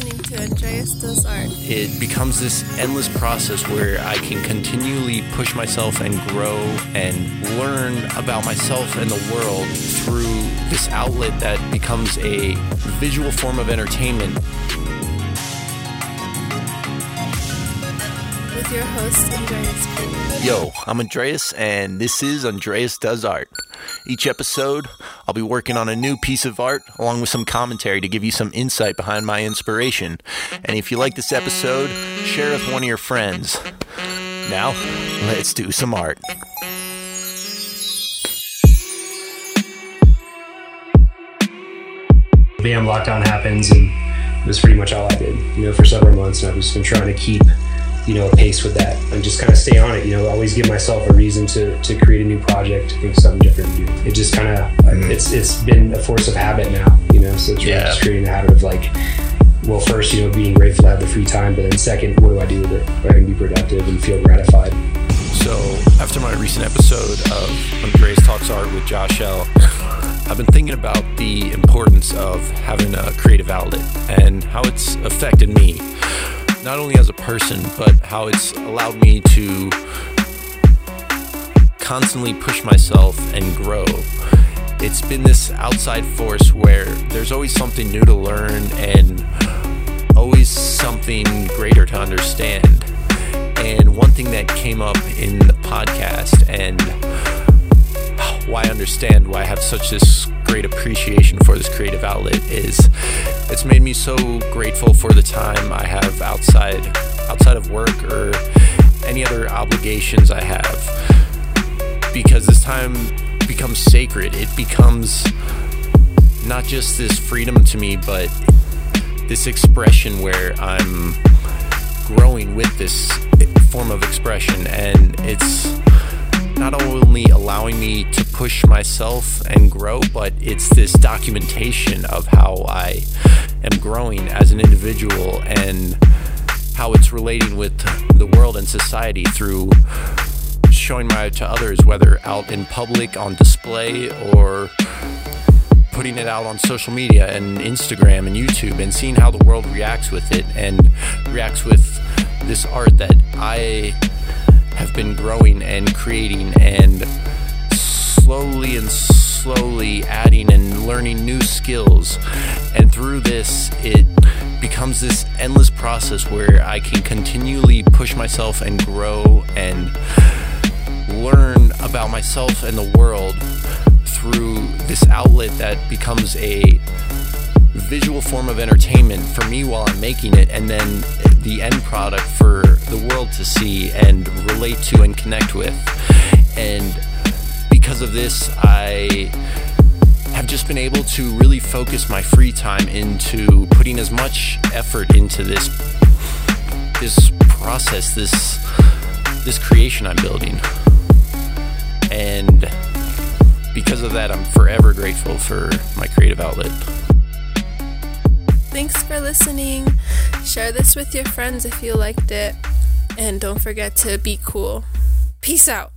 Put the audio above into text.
listening to Andreas Does Art. It becomes this endless process where I can continually push myself and grow and learn about myself and the world through this outlet that becomes a visual form of entertainment. With your host, Andreas. Yo, I'm Andreas, and this is Andreas Does Art. Each episode, I'll be working on a new piece of art along with some commentary to give you some insight behind my inspiration. And if you like this episode, share with one of your friends. Now, let's do some art. BAM lockdown happens, and it was pretty much all I did, you know, for several months. And I've just been trying to keep, you know, a pace with that and just kind of stay on it, you know, always give myself a reason to, to create a new project, think something different to do. It just kind of, mm-hmm. it's it's been a force of habit now, you know, so it's really Yeah. just creating a habit of like, well, first, you know, being grateful to have the free time, but then second, what do I do with it? Where I can be productive and feel gratified. So, after my recent episode of Andreas Talks Art with Josh L., I've been thinking about the importance of having a creative outlet and how it's affected me, not only as a person, but how it's allowed me to constantly push myself and grow. It's been this outside force where there's always something new to learn and always something greater to understand. And one thing that came up in the podcast and why I understand why I have such this great appreciation for this creative outlet is it's made me so grateful for the time I have outside outside of work or any other obligations I have. Because this time becomes sacred. It becomes not just this freedom to me but this expression where I'm growing with this form of expression. And it's not only allowing me to push myself and grow but it's this documentation of how I am growing as an individual and how it's relating with the world and society through showing my to others whether out in public on display or putting it out on social media and Instagram and YouTube and seeing how the world reacts with it and reacts with this art that I have been growing and creating and slowly and slowly adding and learning new skills. And through this, it becomes this endless process where I can continually push myself and grow and learn about myself and the world through this outlet that becomes a visual form of entertainment for me while I'm making it, and then the end product for to see and relate to and connect with. And because of this, I have just been able to really focus my free time into putting as much effort into this this process, this this creation I'm building. And because of that, I'm forever grateful for my creative outlet. Thanks for listening. Share this with your friends if you liked it. And don't forget to be cool. Peace out.